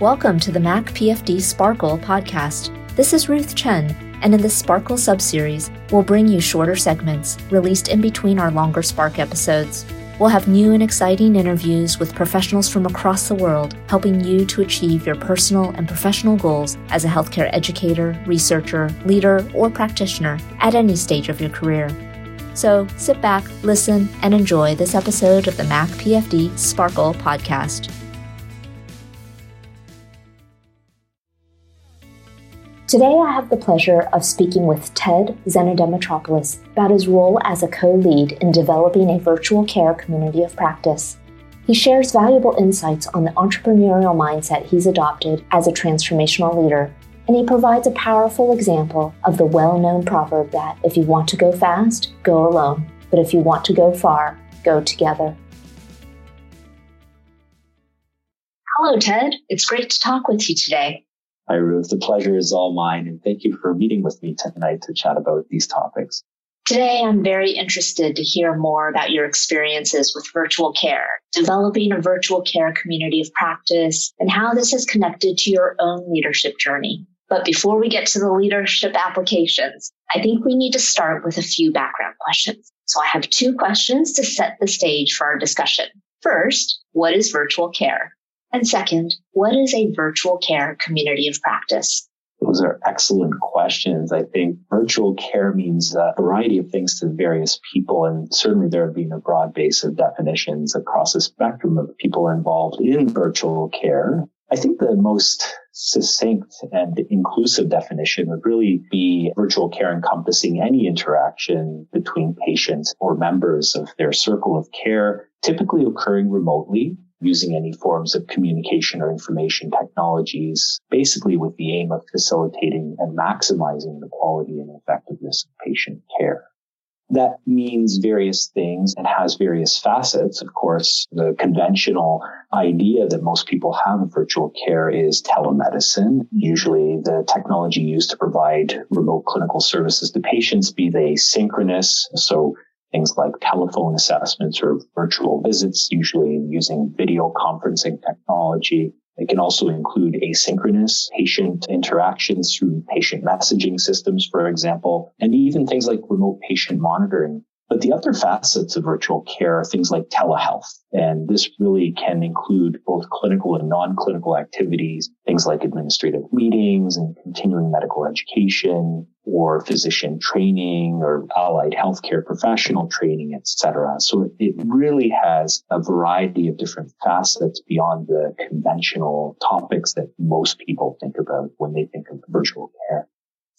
Welcome to the Mac PFD Sparkle podcast. This is Ruth Chen, and in this Sparkle subseries, we'll bring you shorter segments released in between our longer Spark episodes. We'll have new and exciting interviews with professionals from across the world, helping you to achieve your personal and professional goals as a healthcare educator, researcher, leader, or practitioner at any stage of your career. So sit back, listen, and enjoy this episode of the Mac PFD Sparkle podcast. Today, I have the pleasure of speaking with Ted Xenodemetropoulos about his role as a co lead in developing a virtual care community of practice. He shares valuable insights on the entrepreneurial mindset he's adopted as a transformational leader, and he provides a powerful example of the well known proverb that if you want to go fast, go alone, but if you want to go far, go together. Hello, Ted. It's great to talk with you today. Hi, Ruth. The pleasure is all mine, and thank you for meeting with me tonight to chat about these topics. Today, I'm very interested to hear more about your experiences with virtual care, developing a virtual care community of practice, and how this has connected to your own leadership journey. But before we get to the leadership applications, I think we need to start with a few background questions. So I have two questions to set the stage for our discussion. First, what is virtual care? And second, what is a virtual care community of practice? Those are excellent questions. I think virtual care means a variety of things to various people, and certainly there have been a broad base of definitions across the spectrum of people involved in virtual care. I think the most succinct and inclusive definition would really be virtual care encompassing any interaction between patients or members of their circle of care, typically occurring remotely using any forms of communication or information technologies, basically with the aim of facilitating and maximizing the quality and effectiveness of patient care. That means various things and has various facets. Of course, the conventional idea that most people have of virtual care is telemedicine. Usually the technology used to provide remote clinical services to patients, be they synchronous. So things like telephone assessments or virtual visits, usually using video conferencing technology. It can also include asynchronous patient interactions through patient messaging systems, for example, and even things like remote patient monitoring but the other facets of virtual care are things like telehealth. And this really can include both clinical and non-clinical activities, things like administrative meetings and continuing medical education or physician training or allied healthcare professional training, etc. So it really has a variety of different facets beyond the conventional topics that most people think about when they think of virtual care.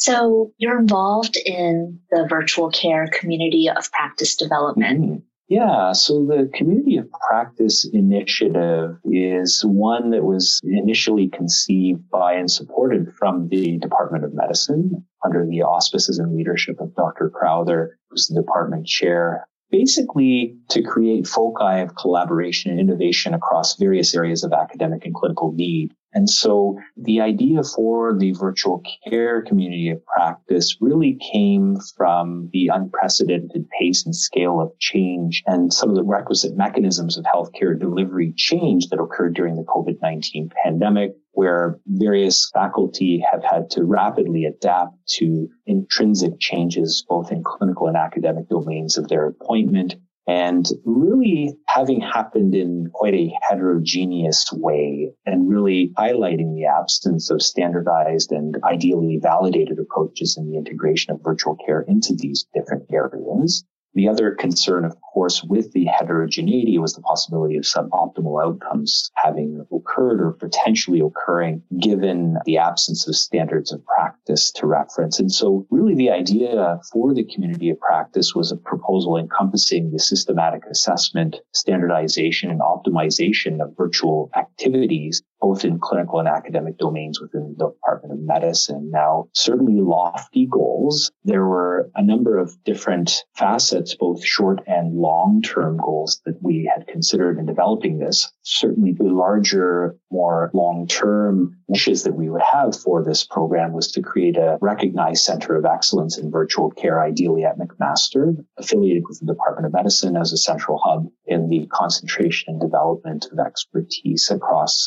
So you're involved in the virtual care community of practice development. Mm-hmm. Yeah, so the Community of Practice initiative is one that was initially conceived by and supported from the Department of Medicine under the auspices and leadership of Dr. Crowther, who's the department chair. Basically, to create foci of collaboration and innovation across various areas of academic and clinical need. And so the idea for the virtual care community of practice really came from the unprecedented pace and scale of change and some of the requisite mechanisms of healthcare delivery change that occurred during the COVID-19 pandemic, where various faculty have had to rapidly adapt to intrinsic changes, both in clinical and academic domains of their appointment and really having happened in quite a heterogeneous way and really highlighting the absence of standardized and ideally validated approaches in the integration of virtual care into these different areas. The other concern, of course, with the heterogeneity was the possibility of suboptimal outcomes having occurred or potentially occurring given the absence of standards of practice to reference. And so really the idea for the community of practice was a proposal encompassing the systematic assessment, standardization and optimization of virtual activities both in clinical and academic domains within the Department of Medicine. Now, certainly lofty goals. There were a number of different facets, both short and long-term goals that we had considered in developing this. Certainly the larger, more long-term wishes that we would have for this program was to create a recognized center of excellence in virtual care, ideally at McMaster, affiliated with the Department of Medicine as a central hub in the concentration and development of expertise across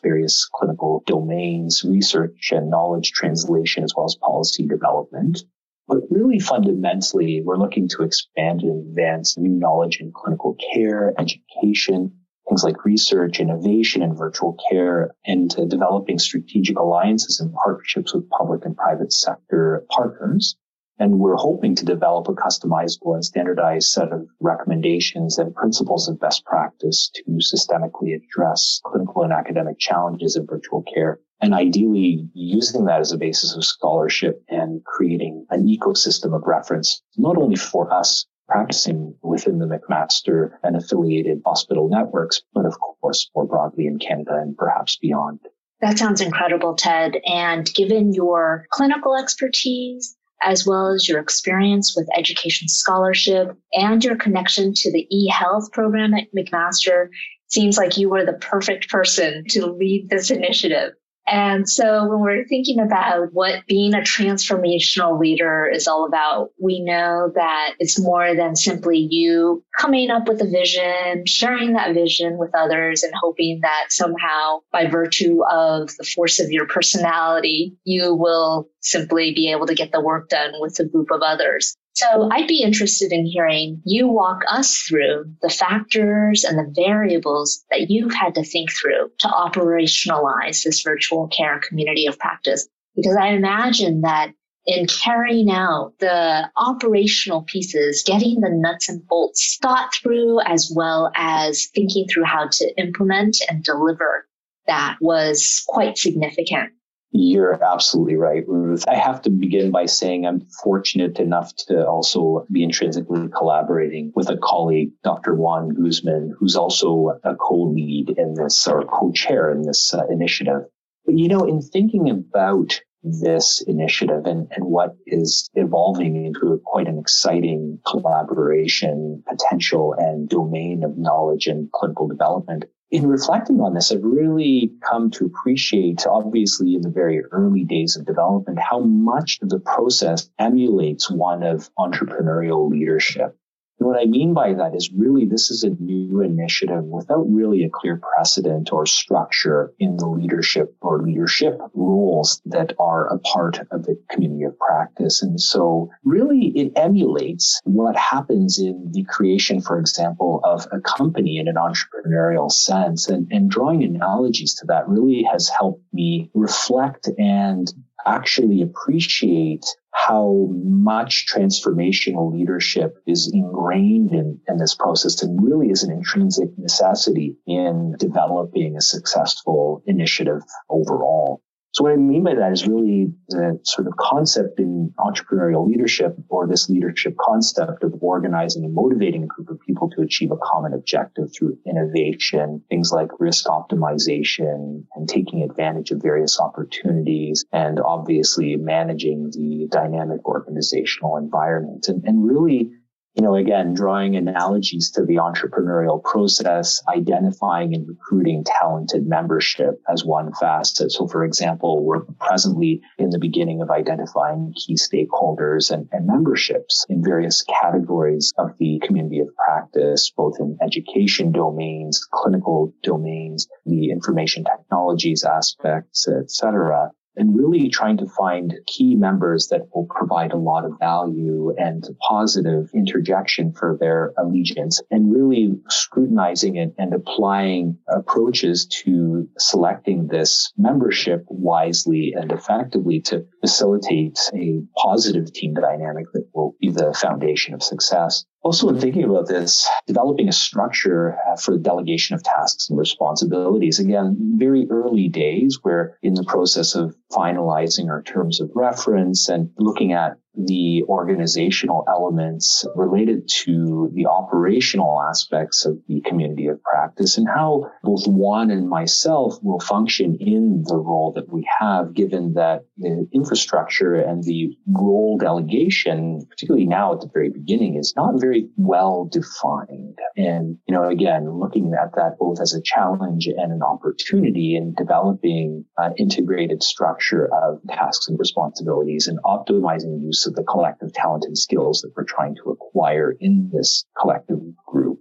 clinical domains, research and knowledge translation, as well as policy development. But really fundamentally, we're looking to expand and advance new knowledge in clinical care, education, things like research, innovation, and virtual care, and uh, developing strategic alliances and partnerships with public and private sector partners. And we're hoping to develop a customizable and standardized set of recommendations and principles of best practice to systemically address clinical and academic challenges in virtual care. And ideally using that as a basis of scholarship and creating an ecosystem of reference, not only for us practicing within the McMaster and affiliated hospital networks, but of course more broadly in Canada and perhaps beyond. That sounds incredible, Ted. And given your clinical expertise, as well as your experience with education scholarship and your connection to the e-health program at McMaster, seems like you were the perfect person to lead this initiative. And so when we're thinking about what being a transformational leader is all about, we know that it's more than simply you coming up with a vision, sharing that vision with others and hoping that somehow by virtue of the force of your personality, you will simply be able to get the work done with a group of others. So I'd be interested in hearing you walk us through the factors and the variables that you've had to think through to operationalize this virtual care community of practice. Because I imagine that in carrying out the operational pieces, getting the nuts and bolts thought through, as well as thinking through how to implement and deliver that was quite significant. You're absolutely right, Ruth. I have to begin by saying I'm fortunate enough to also be intrinsically collaborating with a colleague, Dr. Juan Guzman, who's also a co-lead in this or co-chair in this uh, initiative. But you know, in thinking about this initiative and, and what is evolving into quite an exciting collaboration potential and domain of knowledge and clinical development in reflecting on this, I've really come to appreciate, obviously in the very early days of development, how much the process emulates one of entrepreneurial leadership. What I mean by that is really this is a new initiative without really a clear precedent or structure in the leadership or leadership roles that are a part of the community of practice. And so really it emulates what happens in the creation, for example, of a company in an entrepreneurial sense. And, and drawing analogies to that really has helped me reflect and actually appreciate how much transformational leadership is ingrained in, in this process and really is an intrinsic necessity in developing a successful initiative overall. So what I mean by that is really the sort of concept in entrepreneurial leadership or this leadership concept of organizing and motivating a group of people to achieve a common objective through innovation, things like risk optimization and taking advantage of various opportunities and obviously managing the dynamic organizational environment. And, and really you know, again, drawing analogies to the entrepreneurial process, identifying and recruiting talented membership as one facet. So, for example, we're presently in the beginning of identifying key stakeholders and, and memberships in various categories of the community of practice, both in education domains, clinical domains, the information technologies aspects, et cetera and really trying to find key members that will provide a lot of value and positive interjection for their allegiance and really scrutinizing it and applying approaches to selecting this membership wisely and effectively to facilitate a positive team dynamic that will be the foundation of success. Also, in thinking about this, developing a structure uh, for the delegation of tasks and responsibilities. Again, very early days, we're in the process of finalizing our terms of reference and looking at the organizational elements related to the operational aspects of the community of practice and how both Juan and myself will function in the role that we have, given that the infrastructure and the role delegation, particularly now at the very beginning, is not very well defined. And, you know, again, looking at that both as a challenge and an opportunity in developing an integrated structure of tasks and responsibilities and optimizing use of the collective talent and skills that we're trying to acquire in this collective group.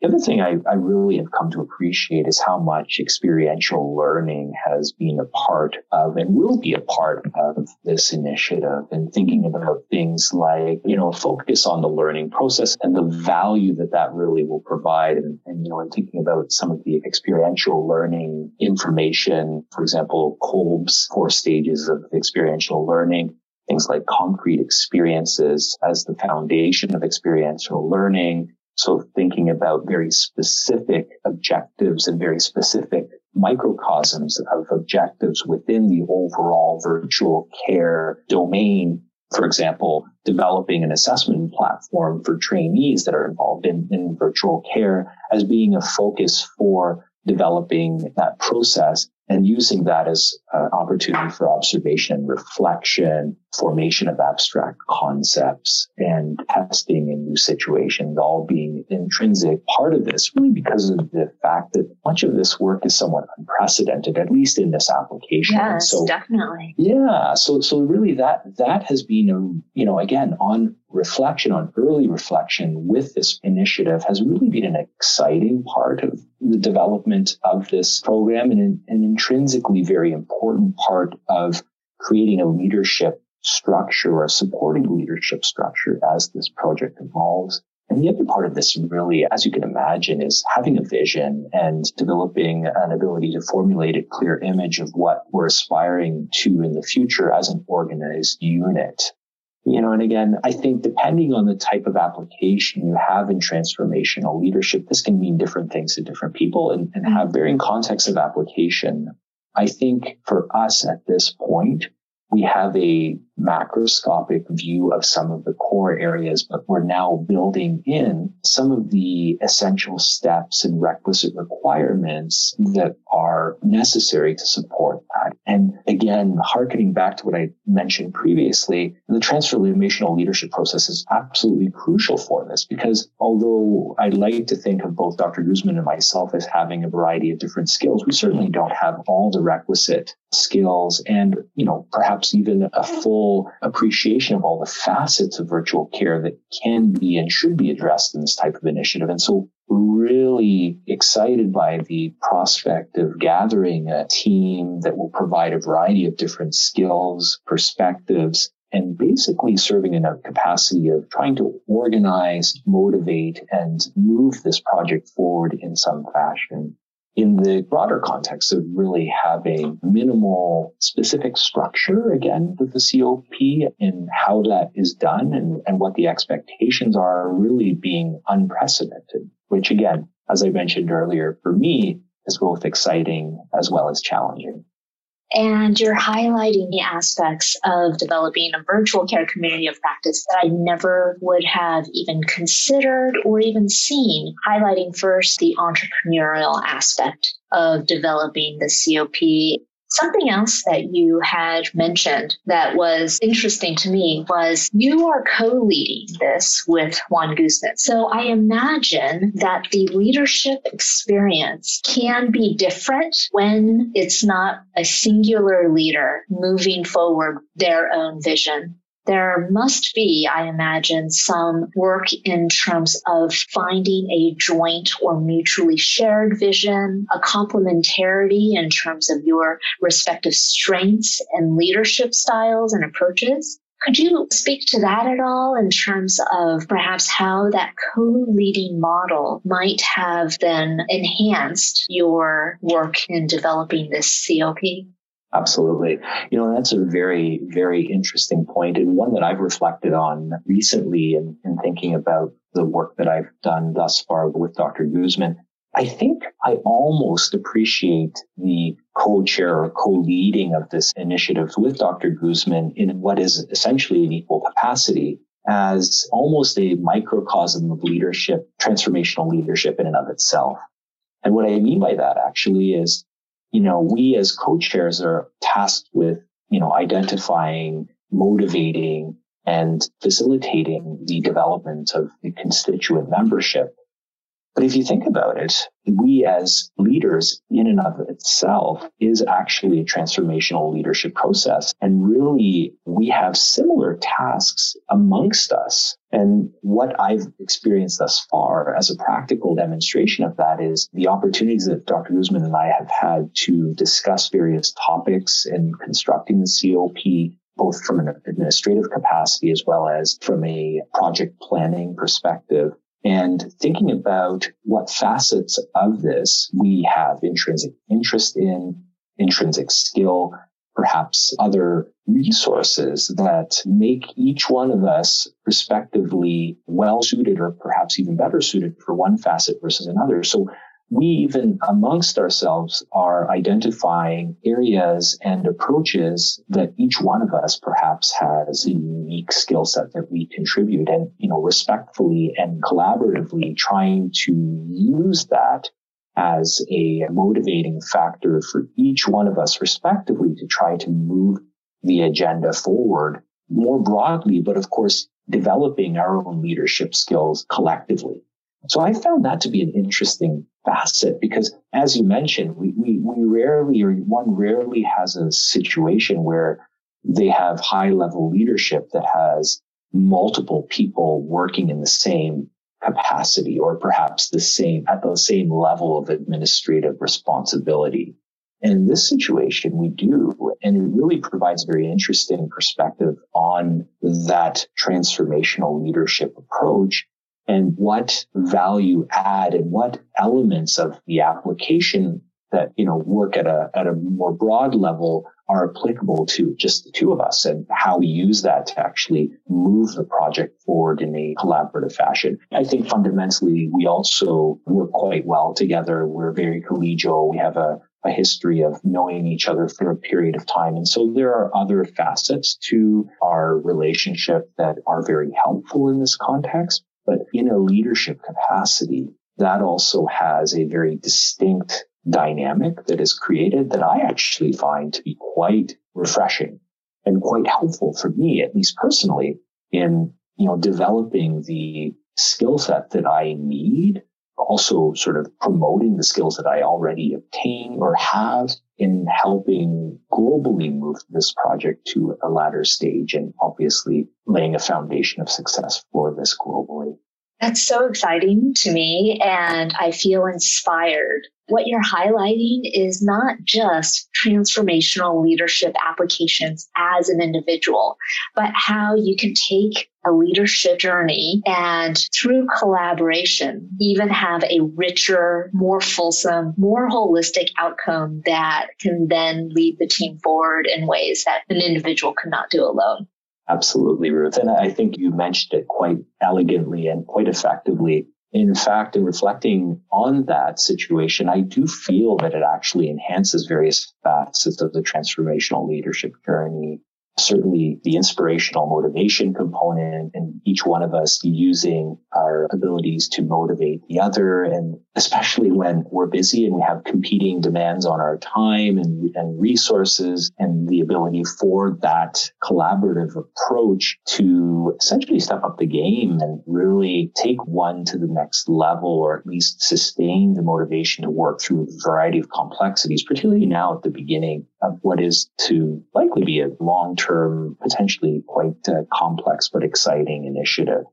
The other thing I, I, really have come to appreciate is how much experiential learning has been a part of and will be a part of this initiative and thinking about things like, you know, focus on the learning process and the value that that really will provide. And, and you know, and thinking about some of the experiential learning information, for example, Kolb's four stages of experiential learning, things like concrete experiences as the foundation of experiential learning so thinking about very specific objectives and very specific microcosms of objectives within the overall virtual care domain. For example, developing an assessment platform for trainees that are involved in, in virtual care as being a focus for developing that process and using that as an opportunity for observation, reflection, formation of abstract concepts, and testing in new situations, all being intrinsic part of this, really because of the fact that much of this work is somewhat unprecedented, at least in this application. Yes, so, definitely. Yeah. So, so really that, that has been, a, you know, again, on reflection, on early reflection with this initiative has really been an exciting part of the development of this program and an, an intrinsically very important part of creating a leadership structure or supporting leadership structure as this project evolves. And the other part of this really, as you can imagine, is having a vision and developing an ability to formulate a clear image of what we're aspiring to in the future as an organized unit. You know, and again, I think depending on the type of application you have in transformational leadership, this can mean different things to different people and, and have mm-hmm. varying contexts of application. I think for us at this point, we have a macroscopic view of some of the core areas, but we're now building in some of the essential steps and requisite requirements that are necessary to support that. And again, harkening back to what I mentioned previously, the transformational leadership process is absolutely crucial for this because although I like to think of both Dr. Guzman and myself as having a variety of different skills, we certainly don't have all the requisite skills and, you know, perhaps even a full full appreciation of all the facets of virtual care that can be and should be addressed in this type of initiative. And so really excited by the prospect of gathering a team that will provide a variety of different skills, perspectives, and basically serving in a capacity of trying to organize, motivate, and move this project forward in some fashion in the broader context of really having minimal specific structure again with the COP and how that is done and, and what the expectations are really being unprecedented, which again, as I mentioned earlier, for me is both exciting as well as challenging. And you're highlighting the aspects of developing a virtual care community of practice that I never would have even considered or even seen. Highlighting first the entrepreneurial aspect of developing the COP Something else that you had mentioned that was interesting to me was you are co-leading this with Juan Guzman. So I imagine that the leadership experience can be different when it's not a singular leader moving forward their own vision there must be, I imagine, some work in terms of finding a joint or mutually shared vision, a complementarity in terms of your respective strengths and leadership styles and approaches. Could you speak to that at all in terms of perhaps how that co-leading model might have then enhanced your work in developing this COP? Absolutely. You know, that's a very, very interesting point and one that I've reflected on recently in, in thinking about the work that I've done thus far with Dr. Guzman. I think I almost appreciate the co-chair or co-leading of this initiative with Dr. Guzman in what is essentially an equal capacity as almost a microcosm of leadership, transformational leadership in and of itself. And what I mean by that actually is you know, we as co-chairs are tasked with, you know, identifying, motivating, and facilitating the development of the constituent membership. But if you think about it, we as leaders in and of itself is actually a transformational leadership process. And really, we have similar tasks amongst us. And what I've experienced thus far as a practical demonstration of that is the opportunities that Dr. Guzman and I have had to discuss various topics in constructing the COP both from an administrative capacity as well as from a project planning perspective and thinking about what facets of this we have intrinsic interest in, intrinsic skill, perhaps other resources that make each one of us respectively well suited or perhaps even better suited for one facet versus another. So we even amongst ourselves are identifying areas and approaches that each one of us perhaps has a unique skill set that we contribute and, you know, respectfully and collaboratively trying to use that as a motivating factor for each one of us respectively to try to move the agenda forward more broadly, but of course, developing our own leadership skills collectively. So I found that to be an interesting facet because as you mentioned, we, we, we rarely or one rarely has a situation where they have high level leadership that has multiple people working in the same capacity or perhaps the same at the same level of administrative responsibility. And in this situation, we do, and it really provides a very interesting perspective on that transformational leadership approach and what value add and what elements of the application that, you know, work at a, at a more broad level are applicable to just the two of us and how we use that to actually move the project forward in a collaborative fashion. I think fundamentally we also work quite well together. We're very collegial. We have a, a history of knowing each other for a period of time. And so there are other facets to our relationship that are very helpful in this context. But in a leadership capacity, that also has a very distinct dynamic that is created that I actually find to be quite refreshing and quite helpful for me, at least personally, in, you know, developing the skill set that I need, also sort of promoting the skills that I already obtain or have in helping globally move this project to a latter stage and obviously laying a foundation of success for this globally. That's so exciting to me, and I feel inspired. What you're highlighting is not just transformational leadership applications as an individual, but how you can take a leadership journey and through collaboration, even have a richer, more fulsome, more holistic outcome that can then lead the team forward in ways that an individual could not do alone. Absolutely, Ruth. And I think you mentioned it quite elegantly and quite effectively. In fact, in reflecting on that situation, I do feel that it actually enhances various facets of the transformational leadership journey certainly the inspirational motivation component and each one of us using our abilities to motivate the other. And especially when we're busy and we have competing demands on our time and, and resources and the ability for that collaborative approach to essentially step up the game and really take one to the next level or at least sustain the motivation to work through a variety of complexities, particularly now at the beginning of what is to likely be a long term, potentially quite uh, complex but exciting initiative.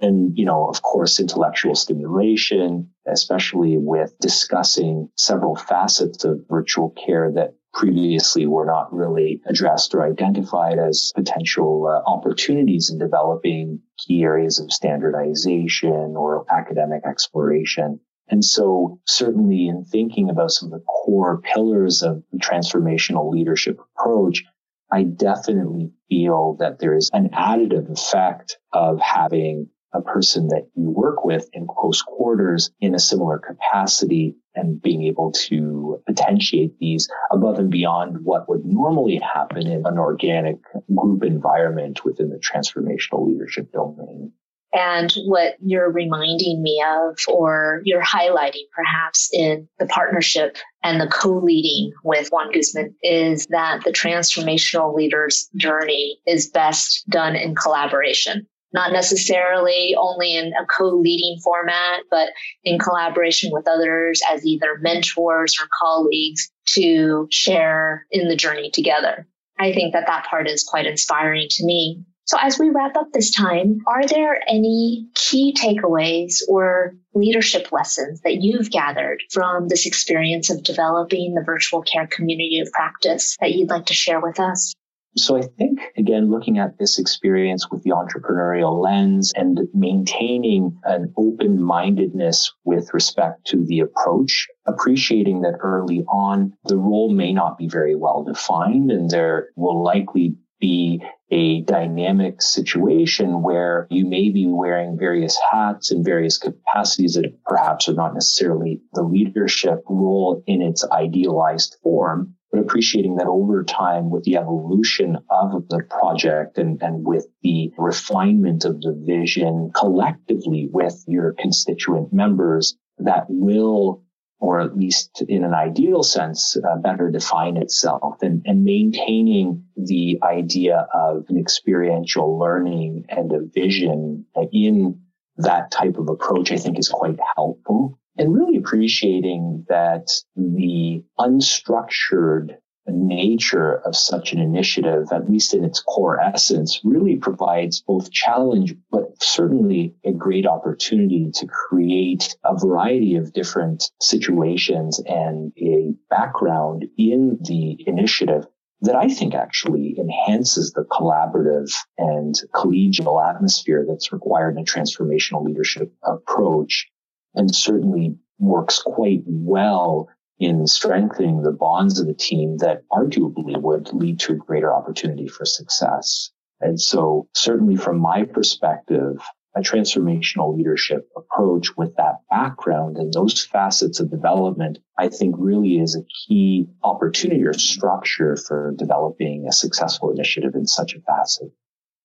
And, you know, of course, intellectual stimulation, especially with discussing several facets of virtual care that previously were not really addressed or identified as potential uh, opportunities in developing key areas of standardization or academic exploration. And so certainly in thinking about some of the core pillars of the transformational leadership approach, I definitely feel that there is an additive effect of having a person that you work with in close quarters in a similar capacity and being able to potentiate these above and beyond what would normally happen in an organic group environment within the transformational leadership domain. And what you're reminding me of, or you're highlighting perhaps in the partnership and the co-leading with Juan Guzman is that the transformational leader's journey is best done in collaboration. not necessarily only in a co-leading format, but in collaboration with others as either mentors or colleagues to share in the journey together. I think that that part is quite inspiring to me. So as we wrap up this time, are there any key takeaways or leadership lessons that you've gathered from this experience of developing the virtual care community of practice that you'd like to share with us? So I think, again, looking at this experience with the entrepreneurial lens and maintaining an open mindedness with respect to the approach, appreciating that early on, the role may not be very well defined and there will likely be a dynamic situation where you may be wearing various hats in various capacities that perhaps are not necessarily the leadership role in its idealized form but appreciating that over time with the evolution of the project and, and with the refinement of the vision collectively with your constituent members that will or at least in an ideal sense, uh, better define itself. And, and maintaining the idea of an experiential learning and a vision in that type of approach, I think is quite helpful. And really appreciating that the unstructured nature of such an initiative, at least in its core essence, really provides both challenge, but certainly a great opportunity to create a variety of different situations and a background in the initiative that I think actually enhances the collaborative and collegial atmosphere that's required in a transformational leadership approach and certainly works quite well in strengthening the bonds of the team that arguably would lead to a greater opportunity for success. And so certainly from my perspective, a transformational leadership approach with that background and those facets of development, I think really is a key opportunity or structure for developing a successful initiative in such a facet.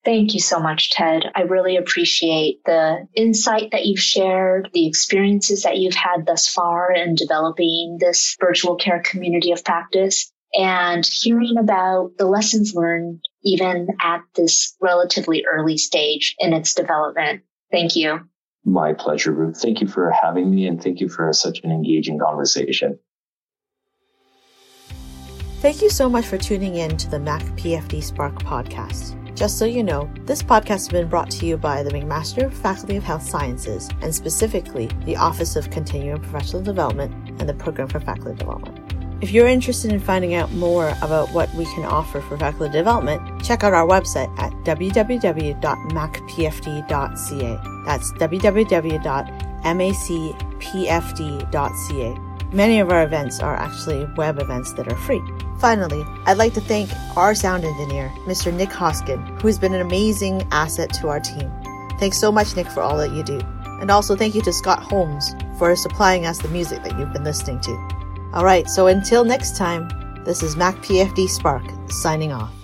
Thank you so much, Ted. I really appreciate the insight that you've shared, the experiences that you've had thus far in developing this virtual care community of practice, and hearing about the lessons learned even at this relatively early stage in its development. Thank you. My pleasure, Ruth. Thank you for having me and thank you for such an engaging conversation. Thank you so much for tuning in to the Mac PFD Spark podcast. Just so you know, this podcast has been brought to you by the McMaster Faculty of Health Sciences and specifically the Office of Continuing Professional Development and the Program for Faculty Development. If you're interested in finding out more about what we can offer for faculty development, check out our website at www.macpfd.ca. That's www.macpfd.ca. Many of our events are actually web events that are free. Finally, I'd like to thank our sound engineer, Mr. Nick Hoskin, who has been an amazing asset to our team. Thanks so much, Nick, for all that you do. And also thank you to Scott Holmes for supplying us the music that you've been listening to. All right, so until next time, this is Mac PFD Spark signing off.